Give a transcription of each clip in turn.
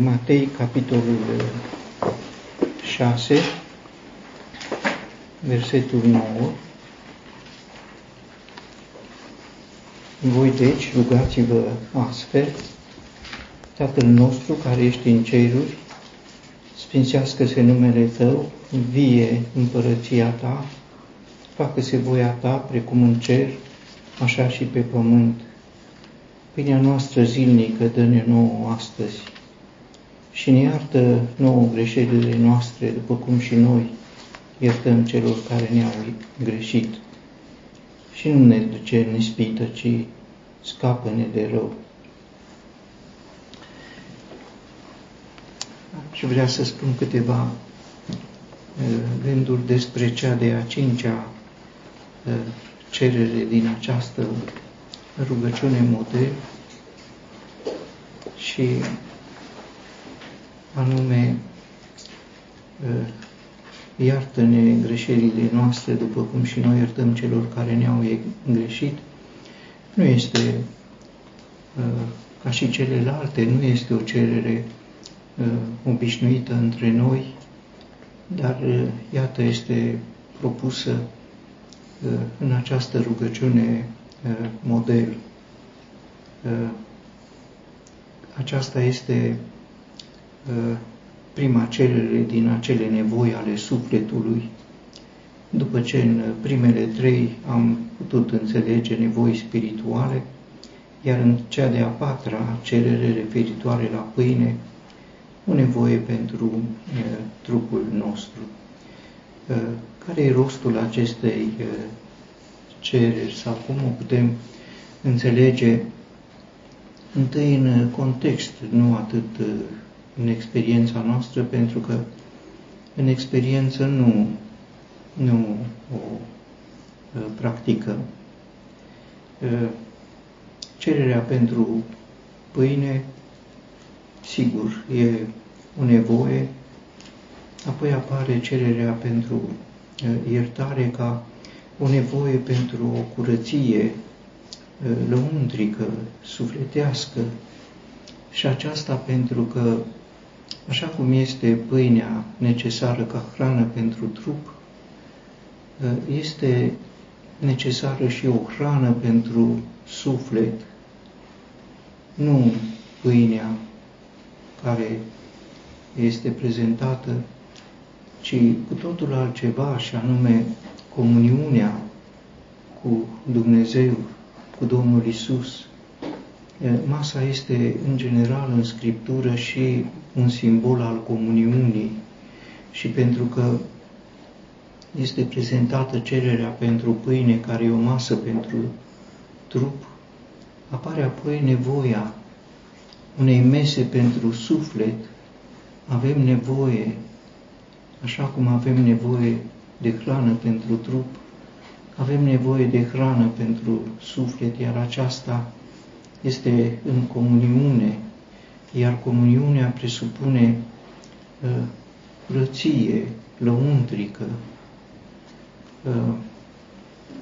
Matei, capitolul 6, versetul 9. Voi deci rugați-vă astfel, Tatăl nostru care ești în ceruri, sfințească-se numele Tău, vie împărăția Ta, facă-se voia Ta precum în cer, așa și pe pământ. Pâinea noastră zilnică dă-ne nouă astăzi și ne iartă nouă greșelile noastre, după cum și noi iertăm celor care ne-au greșit. Și nu ne duce în ispită, ci scapă-ne de rău. Și vrea să spun câteva gânduri despre cea de a cincea cerere din această rugăciune model și anume iartă-ne greșelile noastre după cum și noi iertăm celor care ne-au greșit, nu este ca și celelalte, nu este o cerere obișnuită între noi, dar iată este propusă în această rugăciune model. Aceasta este prima cerere din acele nevoi ale sufletului. După ce în primele trei am putut înțelege nevoi spirituale, iar în cea de-a patra cerere referitoare la pâine, o nevoie pentru e, trupul nostru. E, care e rostul acestei e, cereri sau cum o putem înțelege întâi în context, nu atât în experiența noastră, pentru că în experiență nu, nu o practicăm. Cererea pentru pâine, sigur, e o nevoie, apoi apare cererea pentru iertare ca o nevoie pentru o curăție lăuntrică, sufletească, și aceasta pentru că Așa cum este pâinea necesară ca hrană pentru trup, este necesară și o hrană pentru suflet, nu pâinea care este prezentată, ci cu totul altceva, și anume comuniunea cu Dumnezeu, cu Domnul Isus, Masa este, în general, în Scriptură și un simbol al comuniunii și pentru că este prezentată cererea pentru pâine, care e o masă pentru trup, apare apoi nevoia unei mese pentru suflet. Avem nevoie, așa cum avem nevoie de hrană pentru trup, avem nevoie de hrană pentru suflet, iar aceasta este în comuniune, iar comuniunea presupune uh, curăție lăuntrică. Uh,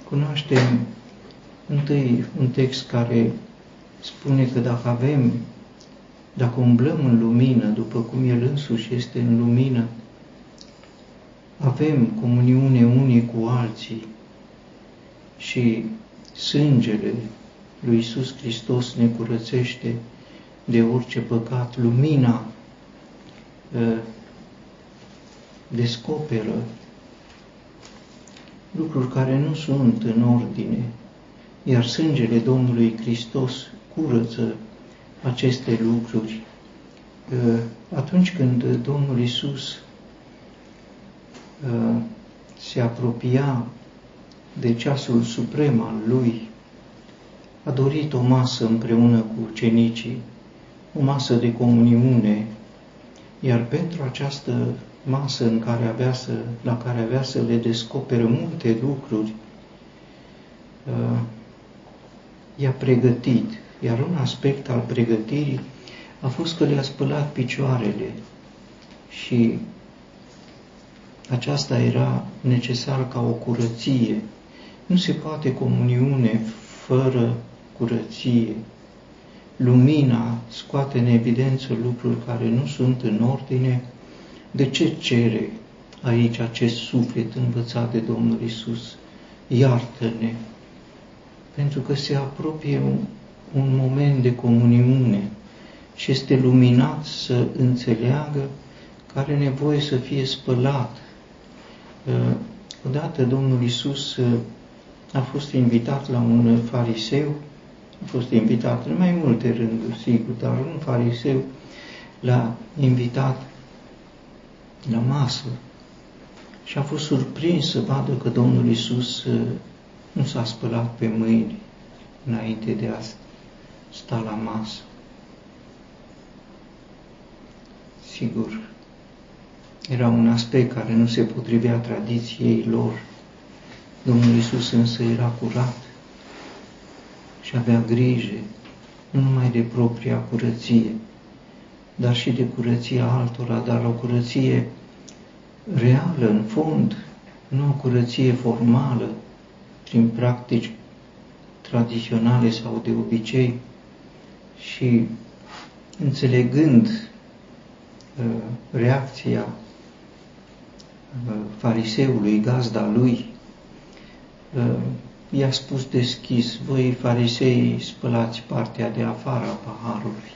cunoaștem întâi un text care spune că dacă avem, dacă umblăm în lumină, după cum El însuși este în lumină, avem comuniune unii cu alții și sângele lui Iisus Hristos ne curățește de orice păcat. Lumina uh, descoperă lucruri care nu sunt în ordine, iar sângele Domnului Hristos curăță aceste lucruri. Uh, atunci când Domnul Isus uh, se apropia de ceasul suprem al Lui, a dorit o masă împreună cu ucenicii, o masă de comuniune, iar pentru această masă în care avea să, la care avea să le descoperă multe lucruri, uh, i-a pregătit. Iar un aspect al pregătirii a fost că le-a spălat picioarele și aceasta era necesar ca o curăție. Nu se poate comuniune fără curăție. lumina scoate în evidență lucruri care nu sunt în ordine, de ce cere aici acest suflet învățat de Domnul Isus? Iartă-ne, pentru că se apropie un, un moment de comuniune și este luminat să înțeleagă că are nevoie să fie spălat. Uh, odată Domnul Isus uh, a fost invitat la un fariseu, a fost invitat în mai multe rânduri, sigur, dar un fariseu l-a invitat la masă și a fost surprins să vadă că Domnul Isus uh, nu s-a spălat pe mâini înainte de a sta la masă. Sigur, era un aspect care nu se potrivea tradiției lor. Domnul Isus însă era curat și avea grijă nu numai de propria curăție, dar și de curăția altora, dar o curăție reală, în fond, nu o curăție formală, prin practici tradiționale sau de obicei, și înțelegând uh, reacția uh, fariseului, gazda lui, uh, i-a spus deschis, voi farisei spălați partea de afară a paharului.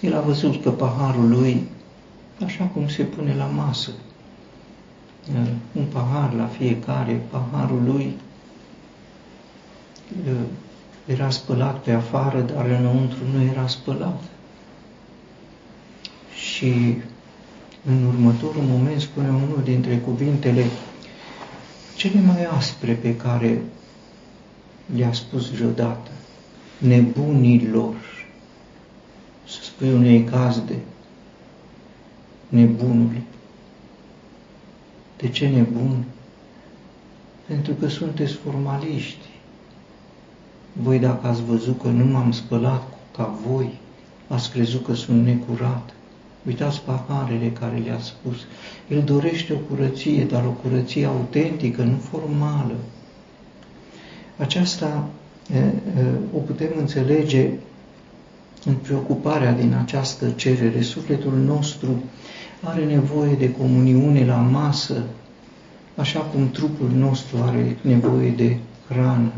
El a văzut că paharul lui, așa cum se pune la masă, uh, un pahar la fiecare, paharul lui uh, era spălat pe afară, dar înăuntru nu era spălat. Și în următorul moment spune unul dintre cuvintele cele mai aspre pe care le-a spus vreodată nebunilor. Să spui unei gazde, nebunule. De ce nebun? Pentru că sunteți formaliști. Voi dacă ați văzut că nu m-am spălat ca voi, ați crezut că sunt necurat. Uitați paharele care le-a spus. El dorește o curăție, dar o curăție autentică, nu formală. Aceasta o putem înțelege în preocuparea din această cerere. Sufletul nostru are nevoie de comuniune la masă, așa cum trupul nostru are nevoie de hrană.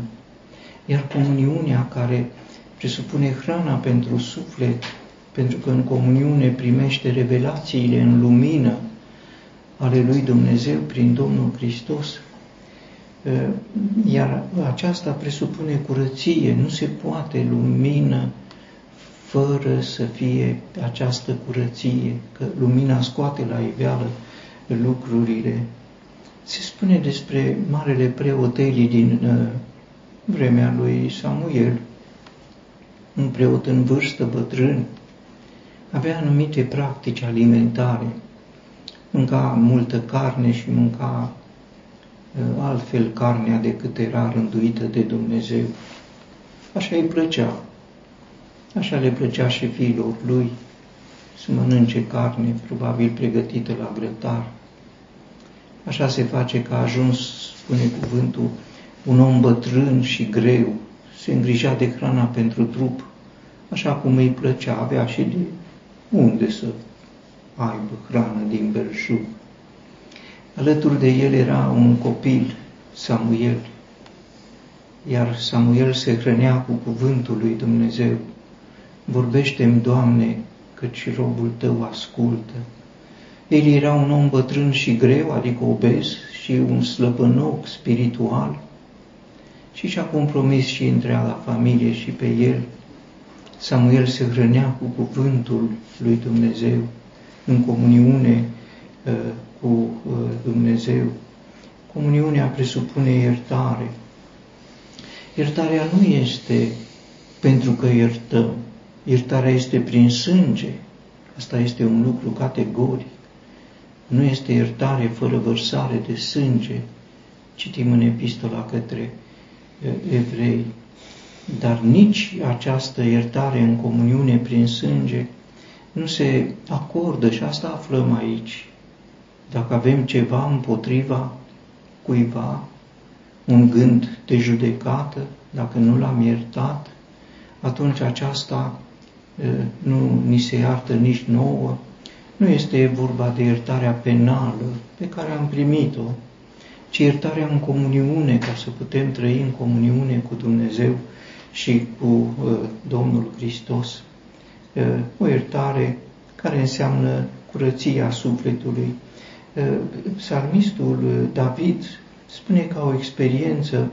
Iar comuniunea care presupune hrana pentru suflet, pentru că în comuniune primește revelațiile în lumină ale lui Dumnezeu prin Domnul Hristos, iar aceasta presupune curăție, nu se poate lumină fără să fie această curăție, că lumina scoate la iveală lucrurile. Se spune despre marele preot Eli din vremea lui Samuel, un preot în vârstă, bătrân, avea anumite practici alimentare. Mânca multă carne și mânca ă, altfel carnea decât era rânduită de Dumnezeu. Așa îi plăcea. Așa le plăcea și fiilor lui să mănânce carne, probabil pregătită la grătar. Așa se face că a ajuns, spune cuvântul, un om bătrân și greu, se îngrija de hrana pentru trup, așa cum îi plăcea, avea și de unde să aibă hrană din belșug. Alături de el era un copil, Samuel, iar Samuel se hrănea cu cuvântul lui Dumnezeu. Vorbește-mi, Doamne, căci robul tău ascultă. El era un om bătrân și greu, adică obez, și un slăbănoc spiritual, și și-a compromis și întreaga familie și pe el Samuel se hrănea cu cuvântul lui Dumnezeu, în comuniune uh, cu uh, Dumnezeu. Comuniunea presupune iertare. Iertarea nu este pentru că iertăm. Iertarea este prin sânge. Asta este un lucru categoric. Nu este iertare fără vărsare de sânge. Citim în epistola către uh, evrei dar nici această iertare în comuniune prin sânge nu se acordă și asta aflăm aici. Dacă avem ceva împotriva cuiva, un gând de judecată, dacă nu l-am iertat, atunci aceasta nu ni se iartă nici nouă, nu este vorba de iertarea penală pe care am primit-o, ci iertarea în comuniune, ca să putem trăi în comuniune cu Dumnezeu și cu uh, Domnul Hristos. Uh, o iertare care înseamnă curăția sufletului. Uh, psalmistul David spune ca o experiență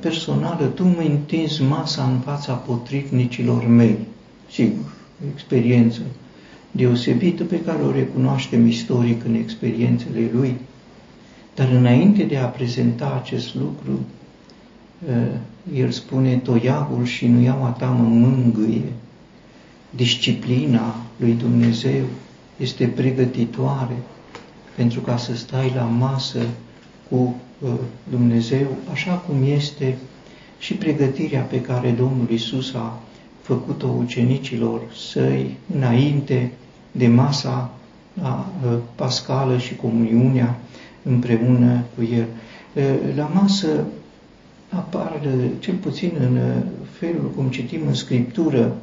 personală, tu mă întinzi masa în fața potrivnicilor mei. Sigur, experiență deosebită pe care o recunoaștem istoric în experiențele lui, dar înainte de a prezenta acest lucru, el spune, toiagul și nu iau ta mă mângâie. Disciplina lui Dumnezeu este pregătitoare pentru ca să stai la masă cu Dumnezeu, așa cum este și pregătirea pe care Domnul Isus a făcut-o ucenicilor săi înainte de masa pascală și comuniunea împreună cu el. La masă apar, cel puțin în felul cum citim în Scriptură,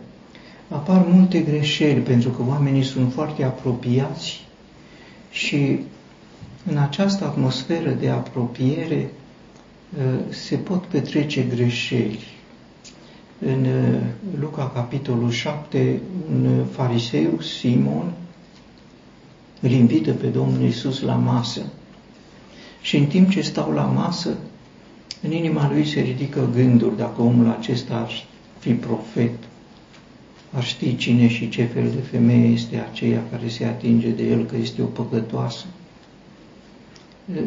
apar multe greșeli pentru că oamenii sunt foarte apropiați și în această atmosferă de apropiere se pot petrece greșeli. În Luca, capitolul 7, un fariseu, Simon, îl invită pe Domnul Isus la masă. Și în timp ce stau la masă, în inima lui se ridică gânduri dacă omul acesta ar fi profet, ar ști cine și ce fel de femeie este aceea care se atinge de el, că este o păcătoasă.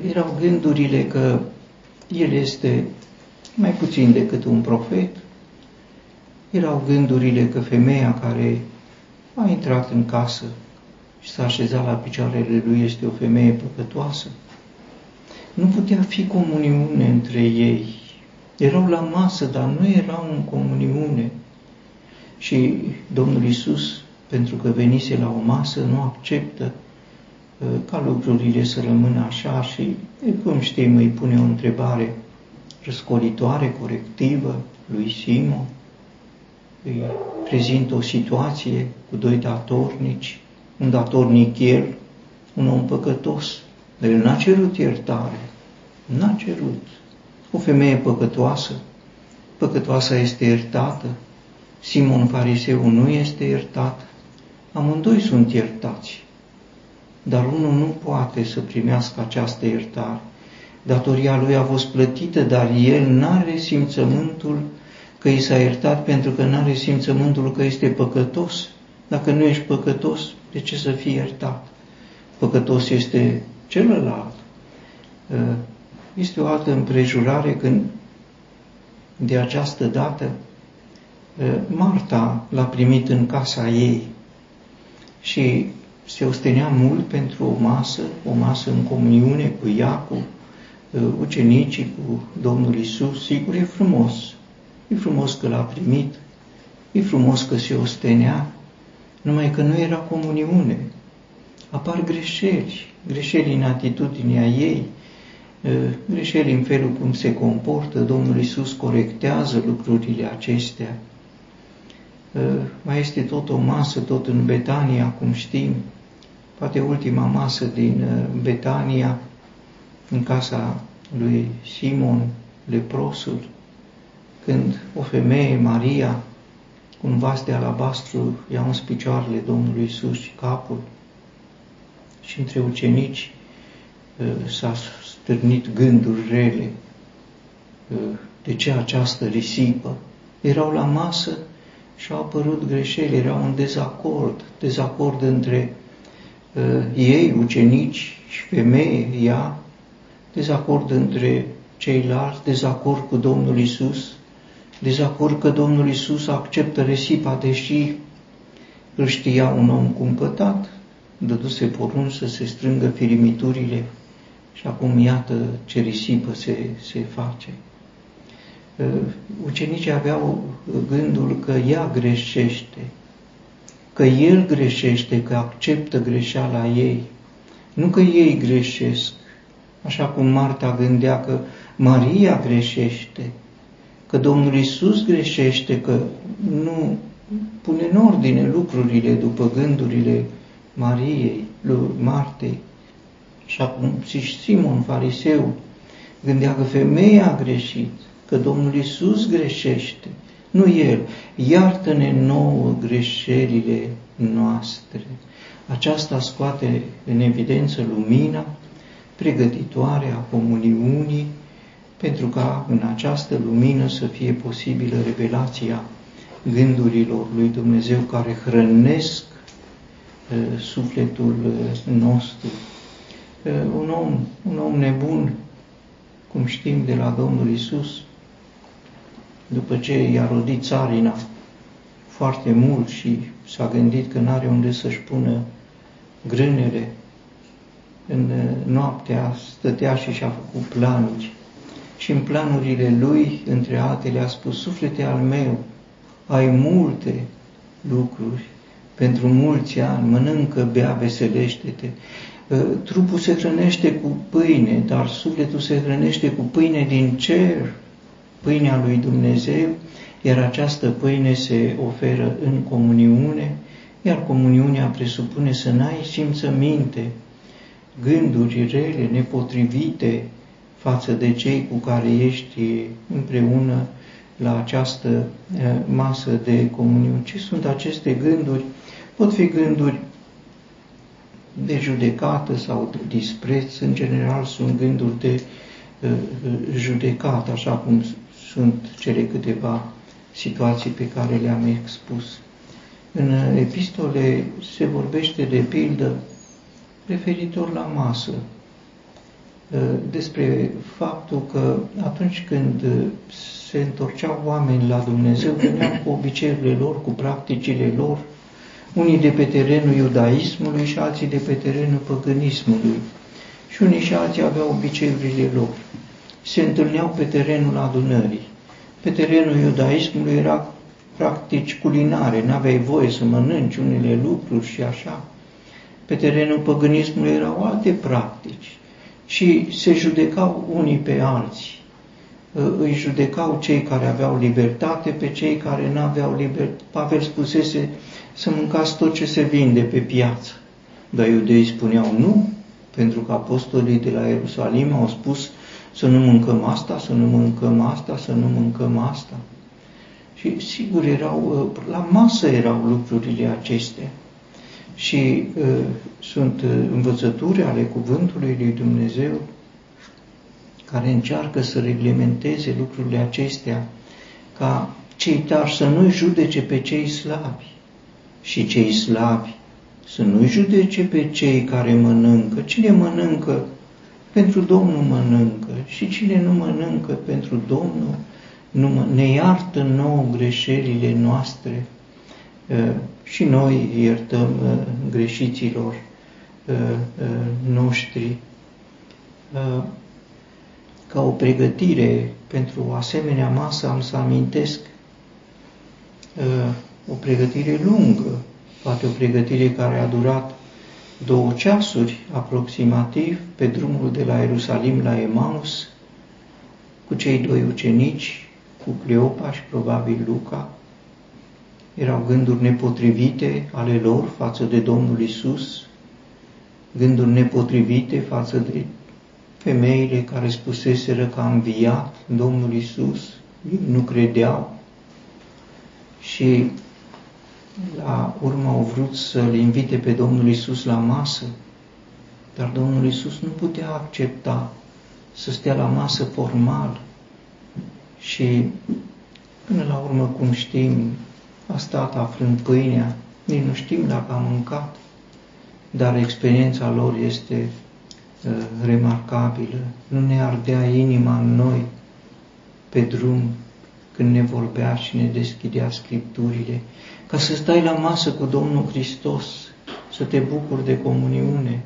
Erau gândurile că el este mai puțin decât un profet, erau gândurile că femeia care a intrat în casă și s-a așezat la picioarele lui este o femeie păcătoasă. Nu putea fi comuniune între ei. Erau la masă, dar nu erau în comuniune. Și Domnul Isus, pentru că venise la o masă, nu acceptă uh, ca lucrurile să rămână așa și, cum știm, îi pune o întrebare răscolitoare, corectivă lui Simon îi prezintă o situație cu doi datornici, un datornic el, un om păcătos, dar el n-a cerut iertare, n-a cerut. O femeie păcătoasă, păcătoasa este iertată, Simon Fariseu nu este iertat, amândoi sunt iertați, dar unul nu poate să primească această iertare. Datoria lui a fost plătită, dar el n-are simțământul că i s-a iertat pentru că nu are simțământul că este păcătos. Dacă nu ești păcătos, de ce să fii iertat? Păcătos este celălalt. Ă, este o altă împrejurare când de această dată ă, Marta l-a primit în casa ei și se ostenea mult pentru o masă, o masă în comuniune cu ea, cu ă, ucenicii, cu Domnul Isus. Sigur, e frumos E frumos că l-a primit, e frumos că se ostenea, numai că nu era comuniune. Apar greșeli, greșeli în atitudinea ei, greșeli în felul cum se comportă, Domnul Isus corectează lucrurile acestea. Mai este tot o masă, tot în Betania, cum știm, poate ultima masă din Betania, în casa lui Simon, leprosul, când o femeie, Maria, cu un vas de alabastru, ia în picioarele Domnului Isus și capul, și între ucenici uh, s-a stârnit gânduri rele. Uh, de ce această risipă? Erau la masă și au apărut greșeli, erau un dezacord, dezacord între uh, ei, ucenici și femeie, ea, dezacord între ceilalți, dezacord cu Domnul Isus, dezacord că Domnul Isus acceptă resipa, deși îl știa un om cumpătat, dăduse porunci să se strângă firimiturile și acum iată ce risipă se, se face. Uh, ucenicii aveau gândul că ea greșește, că el greșește, că acceptă greșeala ei, nu că ei greșesc, așa cum Marta gândea că Maria greșește, că Domnul Isus greșește, că nu pune în ordine lucrurile după gândurile Mariei, lui Martei. Și acum și Simon, fariseu, gândea că femeia a greșit, că Domnul Isus greșește, nu El. Iartă-ne nouă greșelile noastre. Aceasta scoate în evidență lumina pregătitoare a comuniunii pentru ca în această lumină să fie posibilă revelația gândurilor lui Dumnezeu care hrănesc uh, sufletul uh, nostru. Uh, un om, un om nebun, cum știm de la Domnul Isus, după ce i-a rodit țarina foarte mult și s-a gândit că n-are unde să-și pună grânele, în noaptea stătea și și-a făcut planuri. Și în planurile lui, între altele, a spus, suflete al meu, ai multe lucruri pentru mulți ani, mănâncă, bea, veselește-te. Ă, trupul se hrănește cu pâine, dar sufletul se hrănește cu pâine din cer, pâinea lui Dumnezeu, iar această pâine se oferă în comuniune, iar comuniunea presupune să n-ai simțăminte, gânduri rele, nepotrivite față de cei cu care ești împreună la această masă de comuniune. Ce sunt aceste gânduri? Pot fi gânduri de judecată sau de dispreț, în general sunt gânduri de uh, judecată, așa cum sunt cele câteva situații pe care le-am expus. În epistole se vorbește de pildă referitor la masă, despre faptul că atunci când se întorceau oameni la Dumnezeu, veneau cu obiceiurile lor, cu practicile lor, unii de pe terenul iudaismului și alții de pe terenul păgânismului. Și unii și alții aveau obiceiurile lor. Se întâlneau pe terenul adunării. Pe terenul iudaismului era practici culinare, n-aveai voie să mănânci unele lucruri și așa. Pe terenul păgânismului erau alte practici și se judecau unii pe alții îi judecau cei care aveau libertate pe cei care nu aveau libertate. Pavel spusese să mâncați tot ce se vinde pe piață. Dar iudeii spuneau nu, pentru că apostolii de la Ierusalim au spus să nu mâncăm asta, să nu mâncăm asta, să nu mâncăm asta. Și sigur erau, la masă erau lucrurile acestea. Și uh, sunt învățături ale cuvântului lui Dumnezeu care încearcă să reglementeze lucrurile acestea, ca cei tari să nu judece pe cei slabi și cei slabi să nu judece pe cei care mănâncă. Cine mănâncă? Pentru Domnul mănâncă. Și cine nu mănâncă? Pentru Domnul nu mă... ne iartă nouă greșelile noastre și noi iertăm greșiților noștri. Ca o pregătire pentru o asemenea masă, am să amintesc uh, o pregătire lungă, poate o pregătire care a durat două ceasuri aproximativ pe drumul de la Ierusalim la Emaus, cu cei doi ucenici, cu Cleopa și probabil Luca. Erau gânduri nepotrivite ale lor față de Domnul Isus, gânduri nepotrivite față de femeile care spuseseră că a înviat Domnul Isus, ei nu credeau și la urmă au vrut să-L invite pe Domnul Isus la masă, dar Domnul Isus nu putea accepta să stea la masă formal și până la urmă, cum știm, a stat aflând pâinea, nici nu știm dacă a mâncat, dar experiența lor este Uh, remarcabilă, nu ne ardea inima în noi pe drum când ne vorbea și ne deschidea Scripturile, ca să stai la masă cu Domnul Hristos, să te bucuri de comuniune.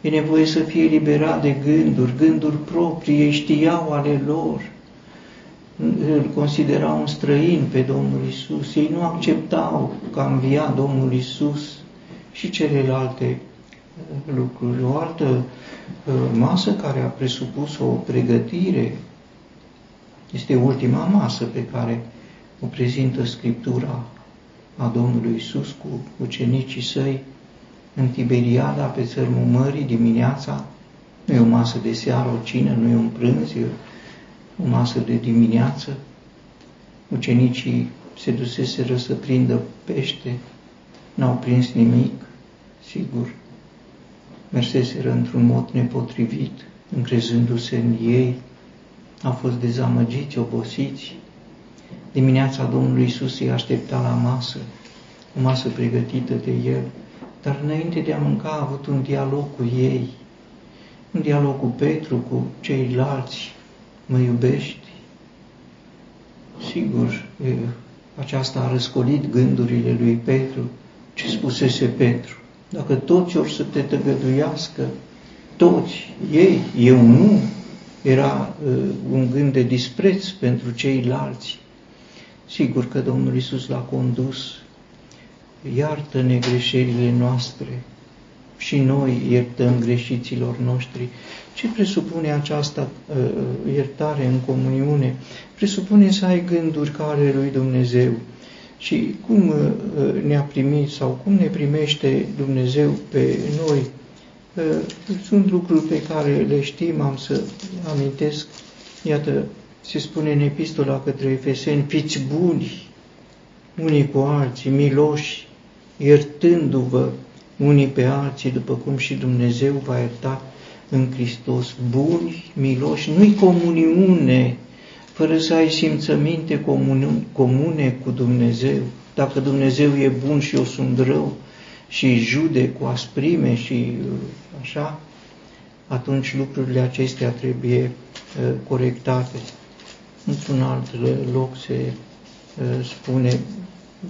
E nevoie să fie liberat de gânduri, gânduri proprii, ei știau ale lor, îl considerau un străin pe Domnul Isus, ei nu acceptau că a înviat Domnul Isus și celelalte lucruri. O altă uh, masă care a presupus o pregătire Este ultima masă pe care o prezintă Scriptura a Domnului Isus cu ucenicii săi în Tiberiada, pe țărmul mării, dimineața. Nu e o masă de seară, o cină, nu e un prânz, e o masă de dimineață. Ucenicii se duseseră să prindă pește, n-au prins nimic, sigur. Merseseră într-un mod nepotrivit, încrezându-se în ei, au fost dezamăgiți, obosiți. Dimineața Domnului Isus îi aștepta la masă, o masă pregătită de El, dar înainte de a mânca a avut un dialog cu ei, un dialog cu Petru, cu ceilalți, mă iubești? Sigur, aceasta a răscolit gândurile lui Petru. Ce spusese Petru? Dacă toți or să te tăgăduiască, toți, ei, eu nu, era uh, un gând de dispreț pentru ceilalți. Sigur că Domnul Isus l-a condus, iartă-ne greșelile noastre și noi iertăm greșiților noștri. Ce presupune această uh, iertare în comuniune? Presupune să ai gânduri ca ale lui Dumnezeu. Și cum uh, ne-a primit sau cum ne primește Dumnezeu pe noi sunt lucruri pe care le știm, am să amintesc, iată, se spune în epistola către Efeseni, fiți buni unii cu alții, miloși, iertându-vă unii pe alții, după cum și Dumnezeu va ierta în Hristos. Buni, miloși, nu-i comuniune, fără să ai simțăminte comune cu Dumnezeu. Dacă Dumnezeu e bun și eu sunt rău, și jude cu asprime și uh, așa, atunci lucrurile acestea trebuie uh, corectate. Într-un alt loc se uh, spune,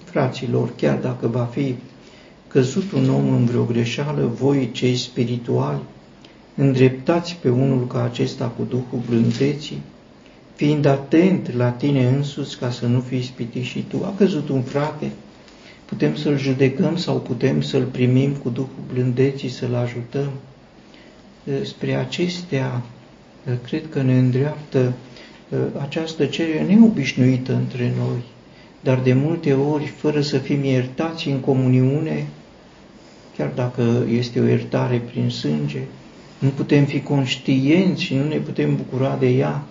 fraților, chiar dacă va fi căzut un om în vreo greșeală, voi cei spirituali, îndreptați pe unul ca acesta cu Duhul blândeții, fiind atent la tine însuți ca să nu fii spitit și tu. A căzut un frate, Putem să-l judecăm sau putem să-l primim cu Duhul blândeții, să-l ajutăm. Spre acestea, cred că ne îndreaptă această cerere neobișnuită între noi, dar de multe ori, fără să fim iertați în comuniune, chiar dacă este o iertare prin sânge, nu putem fi conștienți și nu ne putem bucura de ea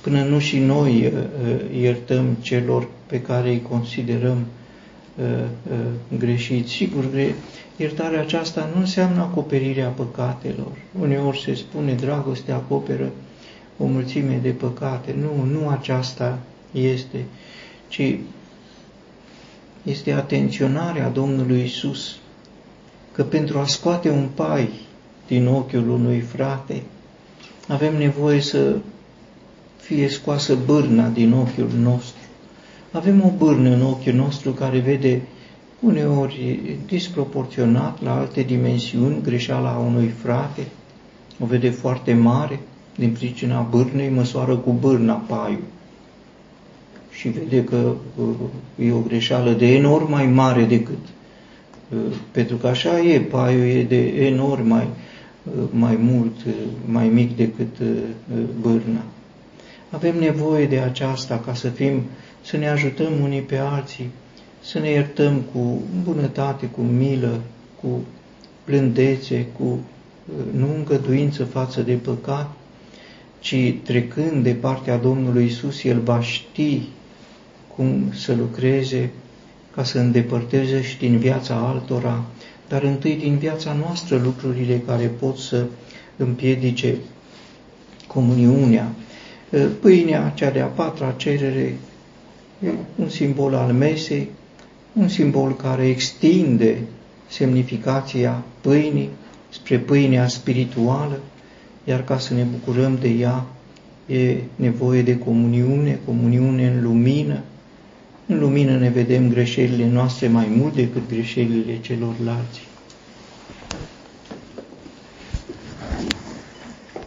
până nu și noi iertăm celor pe care îi considerăm Uh, uh, greșit. Sigur, iertarea aceasta nu înseamnă acoperirea păcatelor. Uneori se spune dragoste acoperă o mulțime de păcate. Nu, nu aceasta este, ci este atenționarea Domnului Isus că pentru a scoate un pai din ochiul unui frate, avem nevoie să fie scoasă bârna din ochiul nostru. Avem o bârnă în ochiul nostru care vede uneori disproporționat la alte dimensiuni greșeala unui frate, o vede foarte mare, din pricina bârnei măsoară cu bârna paiul și vede că uh, e o greșeală de enorm mai mare decât, uh, pentru că așa e, paiul e de enorm mai, uh, mai mult, mai mic decât bârna. Avem nevoie de aceasta ca să fim să ne ajutăm unii pe alții, să ne iertăm cu bunătate, cu milă, cu blândețe, cu uh, nu îngăduință față de păcat, ci trecând de partea Domnului Isus, El va ști cum să lucreze ca să îndepărteze și din viața altora, dar întâi din viața noastră lucrurile care pot să împiedice comuniunea. Uh, pâinea, cea de-a patra cerere, un simbol al mesei, un simbol care extinde semnificația pâinii spre pâinea spirituală, iar ca să ne bucurăm de ea e nevoie de comuniune, comuniune în lumină. În lumină ne vedem greșelile noastre mai mult decât greșelile celorlalți.